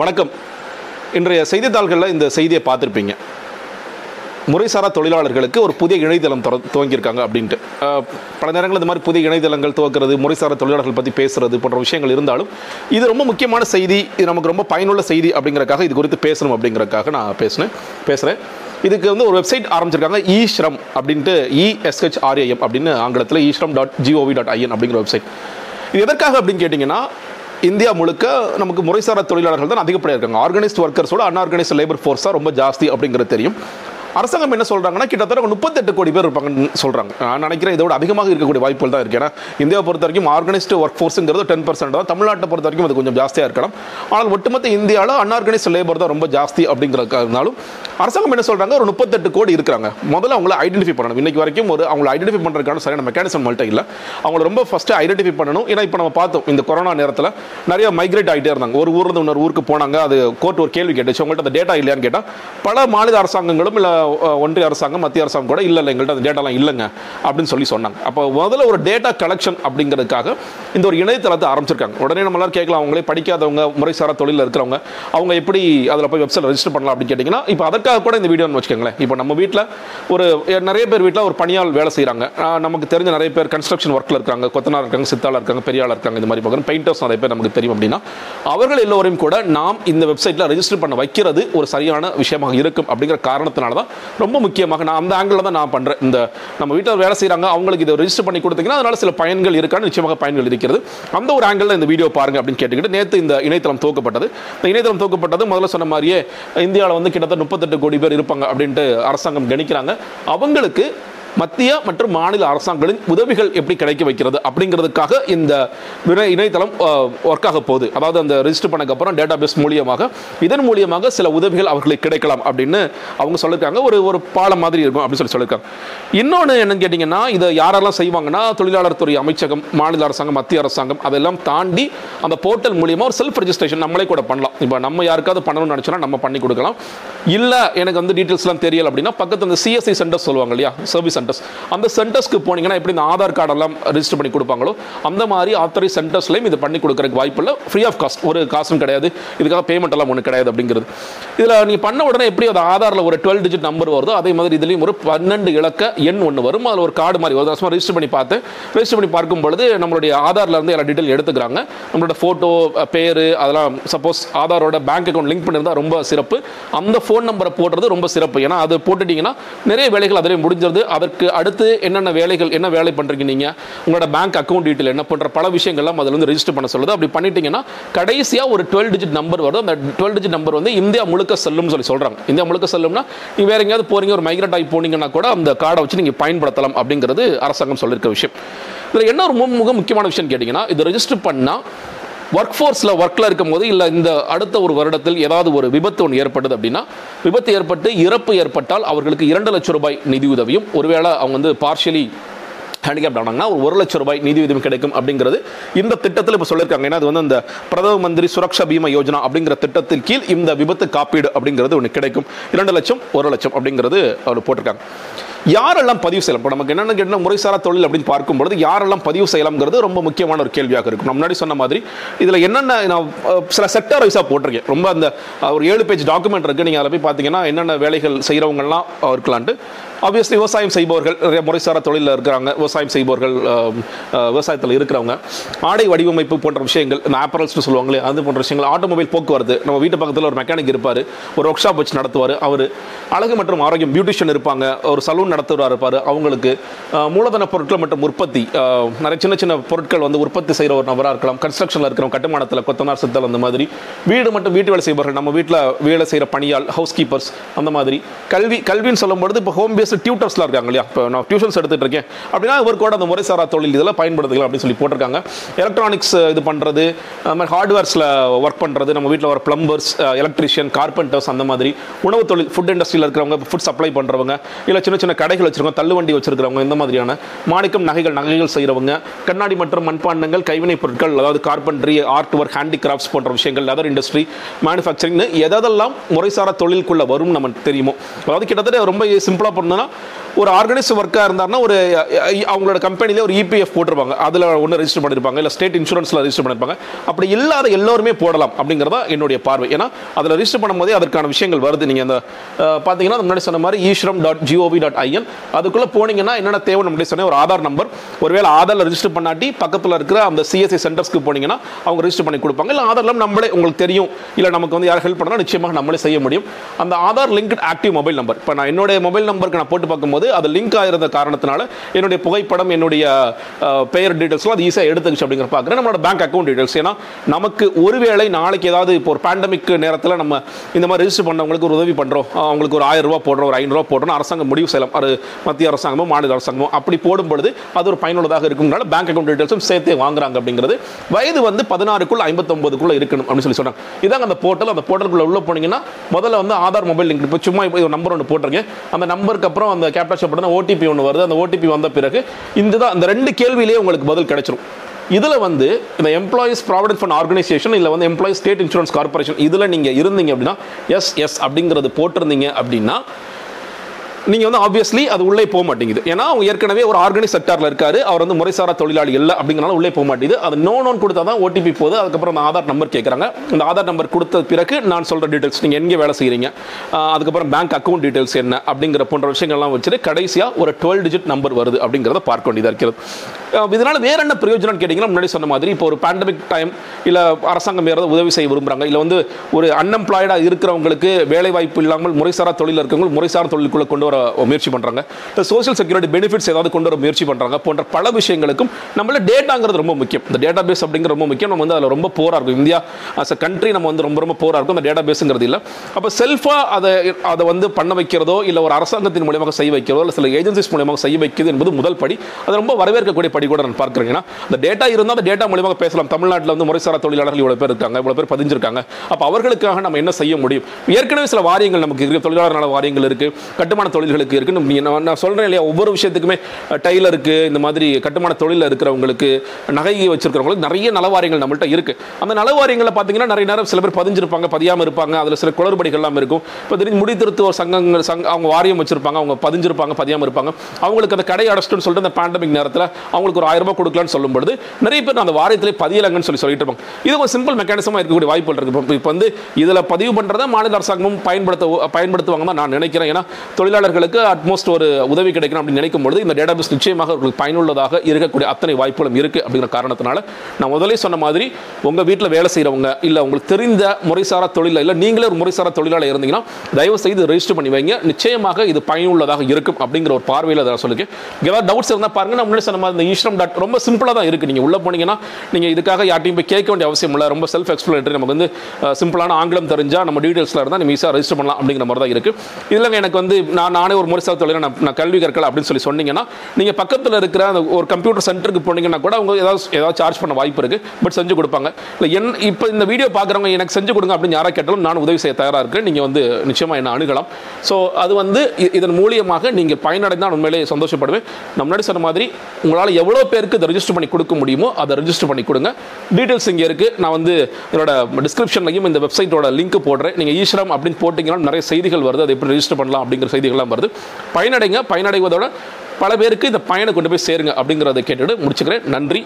வணக்கம். இன்றைய செய்தித்தாள்களில் இந்த செய்தியை பார்த்துருப்பீங்க. முறைசாரா தொழிலாளர்களுக்கு ஒரு புதிய இணையதளம் திற துவங்கியிருக்காங்க அப்படின்ட்டு. பல நேரங்கள் இந்த மாதிரி புதிய இணையதளங்கள் துவக்கிறது முறைசாரா தொழிலாளர்கள் பற்றி பேசுறது போன்ற விஷயங்கள் இருந்தாலும் இது ரொம்ப முக்கியமான செய்தி இது நமக்கு ரொம்ப பயனுள்ள செய்தி அப்படிங்கிறக்காக இது குறித்து பேசணும் அப்படிங்கிறக்காக நான் பேசினேன் பேசுகிறேன் இதுக்கு வந்து ஒரு வெப்சைட் ஆரம்பிச்சிருக்காங்க இ அப்படின்ட்டு E S H R A M அப்படின்னு ஆங்கிலத்தில் eShram dot G O V dot I N அப்படிங்கிற வெப்சைட் இது எதற்காக அப்படின்னு கேட்டிங்கன்னா இந்தியா முழுக்க நமக்கு முறைசாரா தொழிலாளர்கள் தான் அதிகப்படியாக இருக்காங்க. ஆர்கனைஸ்ட் ஒர்க்கர்ஸோட அன்ஆர்கனைஸ்ட் லேபர் ஃபோர்ஸ் தான் ரொம்ப ஜாஸ்தி அப்படிங்கிறது தெரியும். அரசாங்கம் என்ன சொல்கிறாங்கன்னா கிட்டத்தட்ட முப்பத்தெட்டு கோடி பேர் இருப்பாங்கன்னு சொல்கிறாங்க நான் நினைக்கிறேன் இதோட அதிகமாக இருக்கக்கூடிய வாய்ப்புகள் தான் இருக்குது ஏன்னா இந்தியாவை பொறுத்த வரைக்கும் ஆர்கனைஸ்டு ஒர்க் ஃபோர்ஸுங்கிறது டென் பர்சன்ட் தான். தமிழ்நாட்டை பொறுத்த வரைக்கும் அது கொஞ்சம் ஜாஸ்தியாக இருக்கலாம். ஆனால் ஒட்டுமொத்த இந்தியாவில் அன்ஆர்கனைஸ்ட் லேபர் தான் ரொம்ப ஜாஸ்தி அப்படிங்கிறதுனாலும் அரசாங்கம் என்ன சொல்கிறாங்க ஒரு முப்பத்தெட்டு கோடி இருக்கிறாங்க. முதல்ல அவங்கள ஐடென்டிஃபை பண்ணணும். இன்றைக்கி வரைக்கும் ஒரு அவங்களை ஐடென்டிஃபை பண்ணுறதுக்கான சரியான மெக்கானிசம் மட்டும் இல்லை. அவங்கள ரொம்ப ஃபஸ்ட்டு ஐடென்டிஃபை பண்ணணும். ஏன்னா இப்போ நம்ம பார்த்தோம் இந்த கொரோனா நேரத்தில் நிறைய மைக்ரேட் ஆகிட்டே இருந்தாங்க. ஒரு ஊர்ல இன்னொரு ஊருக்கு போனாங்க. அது கோர்ட் ஒரு கேள்வி கேட்டுச்சு. அவங்கள்ட்ட அந்த டேட்டா இல்லையான்னு கேட்டால் பல மாநில அரசாங்கங்களும் இல்லை ஒன்றிய அரசாங்கம் மத்திய அரசாங்கம் கூட இல்லை இல்லை எங்கள்கிட்ட அந்த டேட்டாலாம் இல்லைங்க அப்படின்னு சொல்லி சொன்னாங்க. அப்போ முதல்ல ஒரு டேட்டா கலெக்ஷன் அப்படிங்கிறதுக்காக இந்த ஒரு இணையதளத்தை ஆரம்பிச்சிருக்காங்க. உடனே நம்ம எல்லாரும் கேட்கலாம் அவங்களே படிக்காதவங்க முறைசாரா தொழிலில் இருக்கிறவங்க அவங்க எப்படி அதில் போய் வெப்சைட் ரெஜிஸ்டர் பண்ணலாம் அப்படின்னு கேட்டிங்கன்னா இப்போ அதற்காக கூட இந்த வீடியோன்னு வச்சுக்கோங்களேன். இப்போ நம்ம வீட்டில் ஒரு நிறைய பேர் வீட்டில் ஒரு பணியாள் வேலை செய்கிறாங்க நமக்கு தெரிஞ்ச நிறைய பேர் கன்ஸ்ட்ரக்ஷன் ஒர்க்கில் இருக்காங்க கொத்தனார் இருக்காங்க சித்தாளர் இருக்காங்க பெரியாளர் இருக்காங்க இந்த மாதிரி பார்க்குறோம். பெயிண்டர்ஸ் நிறைய பேர் நமக்கு தெரியும் அப்படின்னா அவர்கள் எல்லோரையும் கூட நாம் இந்த வெப்சைட்டில் ரெஜிஸ்டர் பண்ண வைக்கிறது ஒரு சரியான விஷயமாக இருக்கும் அப்படிங்கிற காரணத்தினால தான் ரொம்ப முக்கியமாக நான் அந்த ஆங்கிளில் தான் நான் பண்ணுறேன் இந்த நம்ம வீட்டில் வேலை செய்கிறாங்க அவங்களுக்கு இதை ரெஜிஸ்டர் பண்ணி கொடுத்தீங்கன்னா அதனால சில பயன்கள் இருக்கான்னு நிச்சயமாக பயன்கள் இருக்கிறது. அந்த ஒரு ஆங்கிளில் இந்த வீடியோ பாருங்க அப்படின்னு கேட்டுக்கிட்டு நேற்று இந்த இணையதளம் துவக்கப்பட்டது. இந்த இணையதளம் தோக்கப்பட்டது முதல்ல சொன்ன மாதிரியே இந்தியாவில் வந்து கிட்டத்தட்ட முப்பத்தெட்டு கோடி பேர் இருப்பாங்க அப்படின்ட்டு அரசாங்கம் கணிக்கிறாங்க. அவங்களுக்கு மத்திய மற்றும் மாநில அரசாங்கங்களின் உதவிகள் எப்படி கிடைக்க வைக்கிறது அப்படிங்கிறதுக்காக இந்த இணையதளம் ஒர்க் ஆக போகுது. அதாவது அந்த ரிஜிஸ்டர் பண்ணக்கப்புறம் டேட்டா பேஸ் மூலியமாக இதன் மூலியமாக சில உதவிகள் அவர்களுக்கு கிடைக்கலாம் அப்படின்னு அவங்க சொல்லியிருக்காங்க ஒரு ஒரு பாலம் மாதிரி இருக்கும் அப்படின்னு சொல்லி சொல்லியிருக்காங்க இன்னொன்று என்னன்னு கேட்டிங்கன்னா இதை யாரெல்லாம் செய்வாங்கன்னா தொழிலாளர் துறை அமைச்சகம் மாநில அரசாங்கம் மத்திய அரசாங்கம் அதெல்லாம் தாண்டி அந்த போர்ட்டல் மூலியமாக ஒரு செல்ஃப் ரெஜிஸ்ட்ரேஷன் நம்மளே கூட பண்ணலாம். இப்போ நம்ம யாருக்காவது பண்ணணும்னு நினச்சோன்னா நம்ம பண்ணி கொடுக்கலாம். இல்லை எனக்கு வந்து டீட்டெயில்ஸ்லாம் தெரியல அப்படின்னா பக்கத்து அந்த சிஎஸ்சி சென்டர் சொல்லுவாங்க இல்லையா? சர்வீஸ் சென்டர்ஸ் அந்த சென்டர்ஸ்க்கு போனீங்கன்னா எப்படி இந்த ஆதார் கார்டெல்லாம் ரெஜிஸ்டர் பண்ணி கொடுப்பாங்களோ அந்த மாதிரி ஆத்தரைஸ் சென்டர்ஸ்லையும் இது பண்ணி கொடுக்கறதுக்கு வாய்ப்பு இல்லை. ஃப்ரீ ஆஃப் காஸ்ட் ஒரு காசும் கிடையாது. இதுக்காக பேமெண்ட் எல்லாம் ஒன்று கிடையாது அப்படிங்கிறது. இதில் நீங்கள் பண்ண உடனே எப்படி அது ஆதாரில் ஒரு டுவெல் டிஜிட் நம்பர் வருதோ அதே மாதிரி இதுலேயும் ஒரு பன்னெண்டு இலக்க எண் ஒன்று வரும். அதில் ஒரு கார்டு மாதிரி ஒரு வருஷமாக ரெஜிஸ்டர் பண்ணி பார்த்தேன். ரிஜிஸ்டர் பண்ணி பார்க்கும் பொழுது நம்மளுடைய ஆதார்ல இருந்து எல்லா டீட்டெயில் எடுத்துக்கிறாங்க. நம்மளோட ஃபோட்டோ பேர் அதெல்லாம் சப்போஸ் ஆதாரோட பேங்க் அக்கௌண்ட் லிங்க் பண்ணியிருந்தால் ரொம்ப சிறப்பு. அந்த ஃபோன் நம்பரை போடுறது ரொம்ப சிறப்பு. ஏன்னா அது போட்டுட்டீங்கன்னா நிறைய வேலைகள் அதிலே முடிஞ்சிருது. அதற்கு அடுத்து என்னென்ன வேலைகள் என்ன வேலை பண்ணுறீங்க நீங்கள் உங்களோட பேங்க் அக்கௌண்ட் டீட்டெயில் என்ன பண்ணுற பல விஷயங்கள்லாம் அதில் வந்து ரெஜிஸ்டர் பண்ண சொல்லுது. அப்படி பண்ணிட்டீங்கன்னா கடைசியாக ஒரு டுவெல் டிஜிட் நம்பர் வருது அந்த டுவெல் டிஜிட் நம்பர் வந்து இந்தியா முழுக்க செல்லும்னு சொல்லி சொல்கிறாங்க இந்தியா முழுக்க செல்லும்னா நீங்கள் வேற எங்கேயாவது போறீங்க ஒரு மைக்ரேட் ஆகி போனீங்கன்னா கூட அந்த கார்டை வச்சு நீங்கள் பயன்படுத்தலாம் அப்படிங்கிறது அரசாங்கம் சொல்லியிருக்க விஷயம். இதில் என்ன ஒரு மு- மிக முக்கியமான விஷயம் கேட்டிங்கன்னா இது ரெஜிஸ்டர் பண்ணால் ஒர்க் ஃபோர்ஸில் ஒர்க்கில் இருக்கும்போது இல்லை இந்த அடுத்த ஒரு வருடத்தில் ஏதாவது ஒரு விபத்து ஒன்று ஏற்பட்டது அப்படின்னா விபத்து ஏற்பட்டு இறப்பு ஏற்பட்டால் அவர்களுக்கு இரண்டு லட்சம் ரூபாய் நிதியுதவியும் ஒருவேளை அவங்க வந்து பார்ஷியலி ஹேண்டிகேப்ட் ஆனாங்கன்னா ஒரு ஒரு லட்சம் ரூபாய் நிதி நிதியுதவி கிடைக்கும் அப்படிங்கிறது இந்த திட்டத்தில் இப்போ சொல்லியிருக்காங்க. ஏன்னா அது வந்து இந்த பிரதம மந்திரி சுரக்ஷா பீமா யோஜனா அப்படிங்கிற திட்டத்தின் கீழ் இந்த விபத்து காப்பீடு அப்படிங்கிறது ஒன்று கிடைக்கும். இரண்டு லட்சம் ஒரு லட்சம் அப்படிங்கிறது அவர் போட்டிருக்காங்க. யாரெல்லாம் பதிவு செய்யலாம்? இப்போ நமக்கு என்னென்ன கேட்டால் முறைசாரா தொழில் அப்படின்னு பார்க்கும்பொழுது யாரெல்லாம் பதிவு செய்யலாம்ங்கிறது ரொம்ப முக்கியமான ஒரு கேள்வியாக இருக்கும். நான் முன்னாடி சொன்ன மாதிரி இதில் என்னென்ன நான் சில செக்டர் வைஸாக போட்டிருக்கேன். ரொம்ப அந்த ஒரு ஏழு பேஜ் டாக்குமெண்ட் இருக்குது நீங்கள் அதில் போய் பார்த்தீங்கன்னா என்னென்ன வேலைகள் செய்கிறவங்கலாம் இருக்கலான்ட்டு. ஆப்வியஸ்லி விவசாயம் செய்பவர்கள் நிறைய முறைசாரா தொழிலில் இருக்கிறாங்க. விவசாயம் செய்பவர்கள் விவசாயத்தில் இருக்கிறவங்க. ஆடை வடிவமைப்பு போன்ற விஷயங்கள் இந்த ஆப்பரல்ஸ்னு சொல்லுவாங்களே அது போன்ற விஷயங்கள் ஆட்டோமொபைல் போக்குவரத்து. நம்ம வீட்டு பக்கத்தில் ஒரு மெக்கானிக் இருப்பார். ஒரு ஒர்க் ஷாப் வச்சு நடத்துவார். அவர் அழகு மற்றும் ஆரோக்கியம் பியூட்டிஷியன் இருப்பாங்க. ஒரு சலூன் நடத்துவார் இருப்பார் அவங்களுக்கு மூலதன பொருட்கள் மற்றும் உற்பத்தி நிறைய சின்ன சின்ன பொருட்கள் வந்து உற்பத்தி செய்கிற ஒரு நபராக இருக்கலாம். கன்ஸ்ட்ரக்ஷனில் இருக்கிற கட்டுமானத்தில் கொத்தனார் சித்தல் அந்த மாதிரி. வீடு மட்டும் வீட்டு வேலை செய்பவர்கள் நம்ம வீட்டில் வேலை செய்கிற பணியால் ஹவுஸ் கீப்பர்ஸ் அந்த மாதிரி. கல்வி கல்வின்னு சொல்லும்பொழுது இப்போ ஹோம் பேஸ்டு டியூட்டர்ஸ்லாம் இருக்காங்க இல்லையா? இப்போ நான் டியூஷன்ஸ் எடுத்துட்டு இருக்கேன். அப்படின்னா இவர் கூட அந்த முறைசாரா தொழில் இதெல்லாம் பயன்படுத்திக்கலாம் அப்படின்னு சொல்லி போட்டிருக்காங்க. எலக்ட்ரானிக்ஸ் இது பண்ணுறது அது மாதிரி ஹார்ட்வேர்ஸில் ஒர்க் பண்ணுறது நம்ம வீட்டில் வர ப்ளம்பர்ஸ் எலக்ட்ரிஷியன் கார்பெண்டர்ஸ் அந்த மாதிரி. உணவு தொழில் ஃபுட் இண்டஸ்ட்ரியில் இருக்கிறவங்க ஃபுட் சப்ளை பண்ணுறவங்க இல்லை சின்ன சின்ன கடைகள் வச்சுருக்கோம் தள்ளுவண்டி வச்சிருக்கிறவங்க இந்த மாதிரியான மாணிக்கம் நகைகள் நகைகள் செய்கிறவங்க கண்ணாடி மற்றும் மண்பாண்டங்கள் கைவினைப் பொருட்கள் அதாவது கார்பன்ட்ரி ஆர்ட் ஒர்க் ஹேண்டிகிராஃப்ட்ஸ் போன்ற விஷயங்கள் லெதர் இண்டஸ்ட்ரி மேனுஃபேக்சரிங்னு எதெல்லாம் முறைசாரா தொழிலுக்குள்ளே வரும் நமக்கு தெரியுமோ. அதாவது கிட்டத்தட்ட ரொம்ப சிம்பிளாக பண்ணணும்னா ஒரு ஆர்கனைஸ் ஒர்க்காக இருந்தாருன்னா ஒரு அவங்களோட கம்பெனிலே ஒரு இபிஎஃப் போட்டிருப்பாங்க. அதில் ஒன்று ரெஜிஸ்டர் பண்ணியிருப்பாங்க இல்லை ஸ்டேட் இன்சூரன்ஸில் ரெஜிஸ்டர் பண்ணியிருப்பாங்க அப்படி இல்லாத எல்லோருமே போடலாம் அப்படிங்கிறதா என்னுடைய பார்வை. ஏன்னா அதில் ரெஜிஸ்டர் பண்ணும்போதே அதற்கான விஷயங்கள் வருது. நீங்கள் அந்த பார்த்தீங்கன்னா முன்னாடி சொன்ன மாதிரி Eswaram dot GOV dot IN அதுக்குள்ளே போனீங்கன்னா என்னென்ன தேவை நம்ம சொன்ன ஒரு ஆதார் நம்பர் ஒருவேளை ஆதாரில் ரெஜிஸ்டர் பண்ணாட்டி பக்கத்தில் இருக்கிற அந்த சிஎஸ்சி சென்டர்ஸ்க்கு போனீங்கன்னா அவங்க ரெஜிஸ்டர் பண்ணி கொடுப்பாங்க. இல்லை ஆதார்லாம் நம்மளே உங்களுக்கு தெரியும். இல்லை நமக்கு வந்து யார் ஹெல்ப் பண்ணால் நிச்சயமாக நம்மளே செய்ய முடியும். அந்த Aadhaar linked active mobile number இப்போ நான் என்னுடைய மொபைல் நம்பருக்கு நான் போட்டு பார்க்கும்போது அது லிங்க் ஆயிருந்த காரணத்தினால என்னுடைய புகைப்படம் என்னுடைய பெயர் டீட்டெயில்ஸ்லாம் அது ஈஸியாக எடுத்துக்கிச்சு அப்படிங்கிற பார்க்குறேன். நம்மளோட பேங்க் அக்கௌண்ட் டீடைல்ஸ் ஏன்னா நமக்கு ஒருவேளை நாளைக்கு ஏதாவது இப்போ ஒரு பேண்டமிக் நேரத்தில் நம்ம இந்த மாதிரி ரெஜிஸ்டர் பண்ணவங்களுக்கு ஒரு உதவி பண்ணுறோம் அவங்களுக்கு ஒரு ஆயிரம் ரூபாய் போடுறோம் ஒரு ஐநூறுரூவா போடுறோம் அரசாங்கம் முடிவு செய்யலாம். அது மத்திய அரசாங்கமோ மாநில அரசாங்கமோ அப்படி போடும் பொழுது அது ஒரு பயனுள்ளதாக இருக்கும்னால பேங்க் அக்கௌண்ட் டீட்டெயில்ஸும் சேர்த்தே வாங்குறாங்க அப்படிங்கிறது. வயது வந்து பதினாறுக்குள்ள ஐம்பத்தொம்பதுக்குள்ள இருக்கணும் அப்படின்னு சொல்லி சொன்னாங்க இதாங்க அந்த போர்ட்டல் அந்த போர்ட்டலுக்குள்ள உள்ள போனீங்கன்னா முதல்ல வந்து ஆதார் மொபைல் லிங்க் இப்போ சும்மா இப்போ ஒரு நம்பர் ஒன்று போட்டிருக்கேன். அந்த நம்பருக்கு அப்புறம் அந்த கேப் பண்ண ஓடிபி ஒன்று வருது. அந்த ஓடிபி வந்த பிறகு இந்த தான் அந்த ரெண்டு கேள்வியிலேயே உங்களுக்கு பதில் கிடைச்சிரும். இதில் வந்து இந்த எம்ப்ளாயீஸ் ப்ராவிடன்ட் ஃபண்ட் ஆர்கனைசேஷன் இல்லை வந்து எம்ப்ளாயீஸ் ஸ்டேட் இன்சூரன்ஸ் கார்பரேஷன் இதில் நீங்கள் இருந்தீங்க அப்படின்னா எஸ் எஸ் அப்படிங்கிறது போட்டிருந்தீங்க அப்படின்னா நீங்கள் வந்து ஆப்வியஸ்லி அது உள்ளே போக மாட்டேங்குது. ஏன்னா அவங்க ஏற்கனவே ஒரு ஆர்கனைஸ் செக்டாரில் இருக்காரு. அவர் வந்து முறைசாரா தொழிலாளி இல்லை அப்படிங்கிறனால உள்ளே போக மாட்டேங்குது. அது நோ நோன் கொடுத்தா தான் ஓடிபி போகுது. அதுக்கப்புறம் அந்த ஆதார் நம்பர் கேட்குறாங்க அந்த ஆதார் நம்பர் கொடுத்த பிறகு நான் சொல்கிற டீட்டெயில்ஸ் நீங்கள் எங்கே வேலை செய்கிறீங்க அதுக்கப்புறம் பேங்க் அக்கௌண்ட் டீடைல்ஸ் என்ன? அப்படிங்கிற போன்ற விஷயங்கள்லாம் வச்சுட்டு கடைசியாக ஒரு டுவெல் டிஜிட் நம்பர் வருது அப்படிங்கிறத பார்க்க வேண்டியதாக இருக்கிறது. இதனால் வேறு வேற என்ன பிரயோஜனம் கேட்டிங்கன்னா முன்னாடி சொன்ன மாதிரி இப்போ ஒரு பேண்டமிக் டைம் இல்லை அரசாங்கம் யாராவது உதவி செய்ய விரும்புகிறாங்க இல்லை வந்து ஒரு அன்எம்ப்ளாய்டாக இருக்கிறவங்களுக்கு வேலை வாய்ப்பு இல்லாமல் முறைசாரா தொழில் இருக்கிறவங்க முறைசாரா தொழிலுக்குள்ளே கொண்டு வர முயற்சி பண்ணுறாங்க இந்த சோஷியல் செக்யூரிட்டி பெனிஃபிட்ஸ் ஏதாவது கொண்டு வர முயற்சி பண்ணுறாங்க போன்ற பல விஷயங்களுக்கும் நம்மள டேட்டாங்கிறது ரொம்ப முக்கியம். இந்த டேட்டா பேஸ் அப்படிங்கிற ரொம்ப முக்கியம். நம்ம வந்து அதில் ரொம்ப போராக இருக்கும். இந்தியா அஸ் அ கண்ட்ரி நம்ம வந்து ரொம்ப ரொம்ப போராக இருக்கும். அந்த டேட்டா பேஸுங்கிறது இல்லை. அப்போ செல்ஃபாக அதை அதை வந்து பண்ண வைக்கிறதோ இல்லை ஒரு அரசாங்கத்தின் மூலியமாக செய்ய வைக்கிறதோ இல்லை சில ஏஜென்சிஸ் மூலியமாக செய்ய வைக்கிறது என்பது முதல் படி. அது ரொம்ப வரவேற்கக்கூடிய படி கூட நான் பார்க்குறேன். ஏன்னா அந்த டேட்டா இருந்தால் அந்த டேட்டா மூலியமாக பேசலாம். தமிழ்நாட்டில் வந்து முறைசாரா தொழிலாளர்கள் இவ்வளோ பேர் இருக்காங்க இவ்வளோ பேர் பதிஞ்சிருக்காங்க. அப்போ அவர்களுக்காக நம்ம என்ன செய்ய முடியும்? ஏற்கனவே சில வாரியங்கள் நமக்கு இருக்குது தொழிலாளர் நல வாரியங்கள் இருக்குது கட்டுமான தொழில்களுக்கு இருக்குன்னு நம்ம- நான் நான் சொல்றேன் இல்லையா ஒவ்வொரு விஷயத்துக்குமே டைலருக்கு இந்த மாதிரி கட்டுமான தொழிலில் இருக்கிறவங்களுக்கு நகையை வச்சிருக்கிறவங்களுக்கு நிறைய நலவாரியங்கள் நம்மள்ட்ட இருக்குது அந்த நலவாரியங்களில் பார்த்தீங்கன்னா நிறைய நேரம் சில பேர் பதிஞ்சிருப்பாங்க பதியாமல் இருப்பாங்க அதில் சில குளறுபடிகள்லாம் இருக்கும். இப்போ திடீர்னு முடி சங்கங்கள் சங்க அவங்க வாரியம் வச்சிருப்பாங்க அவங்க பதிஞ்சிருப்பாங்க பதியாமல் இருப்பாங்க. அவங்களுக்கு அந்த கடை அடைச்சிட்டுன்னு சொல்லிட்டு அந்த பேண்டமிக் நேரத்தில் அவங்களுக்கு ஒரு ஆயிரம் ரூபாய் கொடுக்கலான்னு சொல்லும் நிறைய பேர் அந்த வாரியத்திலே பதியலங்கன்னு சொல்லி சொல்லிட்டு இருப்பாங்க. இது ஒரு சிம்பிள் மெக்கானிசமாக இருக்கக்கூடிய வாய்ப்புகள் இருக்குது இப்போ- வந்து இதில் பதிவு பண்ணுறதை மாநில அரசாங்கமும் பயன்படுத்த பயன்படுத்துவாங்க தான் நான் நினைக்கிறேன். ஏன்னா தொழிலாளர் தொழிலாளர்களுக்கு அட்மோஸ்ட் ஒரு உதவி கிடைக்கணும் அப்படின்னு நினைக்கும் பொழுது இந்த டேட்டாபேஸ் நிச்சயமாக அவர்களுக்கு பயனுள்ளதாக இருக்கக்கூடிய அத்தனை வாய்ப்புகளும் இருக்குது அப்படிங்கிற காரணத்தினால நான் முதலே சொன்ன மாதிரி உங்கள் வீட்டில் வேலை செய்கிறவங்க இல்லை உங்களுக்கு தெரிந்த முறைசாரா தொழில இல்லை நீங்களே ஒரு முறைசாரா தொழிலாளர் இருந்தீங்கன்னா தயவு செய்து ரெஜிஸ்டர் பண்ணி வைங்க. நிச்சயமாக இது பயனுள்ளதாக இருக்கும் அப்படிங்கிற ஒரு பார்வையில் அதை நான் ஏதாவது டவுட்ஸ் இருந்தால் பாருங்க. நான் முன்னாடி சொன்ன மாதிரி இந்த ஈஸ்ரம் டாட் ரொம்ப சிம்பிளாக தான் இருக்குது நீங்கள் உள்ளே போனீங்கன்னா நீங்கள் இதுக்காக யார்ட்டையும் போய் கேட்க வேண்டிய அவசியம் இல்லை. ரொம்ப செல்ஃப் எக்ஸ்பிளேட்டரி நமக்கு வந்து சிம்பிளான ஆங்கிலம் தெரிஞ்சால் நம்ம டீட்டெயில்ஸில் இருந்தால் நம்ம ஈஸியாக ரெஜிஸ்டர் பண்ணலாம் அப்படிங்கிற மாதிரி தான் இருக்குது இதில் எனக்கு வந்து நான் நானே ஒரு முறை தொழில் நான் நான் கல்வி கற்கல அப்படின்னு சொல்லி சொன்னீங்கன்னா நீங்கள் பக்கத்தில் இருக்கிற அந்த ஒரு கம்ப்யூட்டர் சென்டருக்கு போனீங்கன்னா கூட அவங்க ஏதாவது ஏதாவது சார்ஜ் பண்ண வாய்ப்பு இருக்குது பட் செஞ்சு கொடுப்பாங்க. இல்லை என் இப்போ இந்த வீடியோ பார்க்குறவங்க எனக்கு செஞ்சு கொடுங்க அப்படின்னு யாராக கேட்டாலும் நான் உதவி செய்ய தயாராக இருக்கேன் நீங்கள் வந்து நிச்சயமாக என்ன அணுகலாம். ஸோ அது வந்து இதன் மூலியமாக நீங்கள் பயனடைந்தால் உண்மையிலே சந்தோஷப்படுவேன். நம்ம முன்னாடி சொன்ன மாதிரி உங்களால் எவ்வளோ பேருக்கு இதை ரெஜிஸ்டர் பண்ணி கொடுக்க முடியுமோ அதை ரெஜிஸ்டர் பண்ணி கொடுங்க. டீட்டெயில்ஸ் இங்கே இருக்குது நான் வந்து என்னோட டிஸ்கிரிப்ஷன்லையும் இந்த வெப்சைட்டோட லிங்க் போடுறேன். நீங்கள் ஈஸ்வரம் அப்படின்னு போட்டிங்கன்னா நிறைய செய்திகள் வருது. அதை எப்படி ரெஜிஸ்டர் பண்ணலாம் அப்படிங்கிற செய்திகள்லாம் வருது. பயனடைங்க பயனடைவதோட பல பேருக்கு இந்த பயனை கொண்டு போய் சேருங்க அப்படிங்கிறத கேட்டுட்டு முடிச்சுக்கிறேன். நன்றி.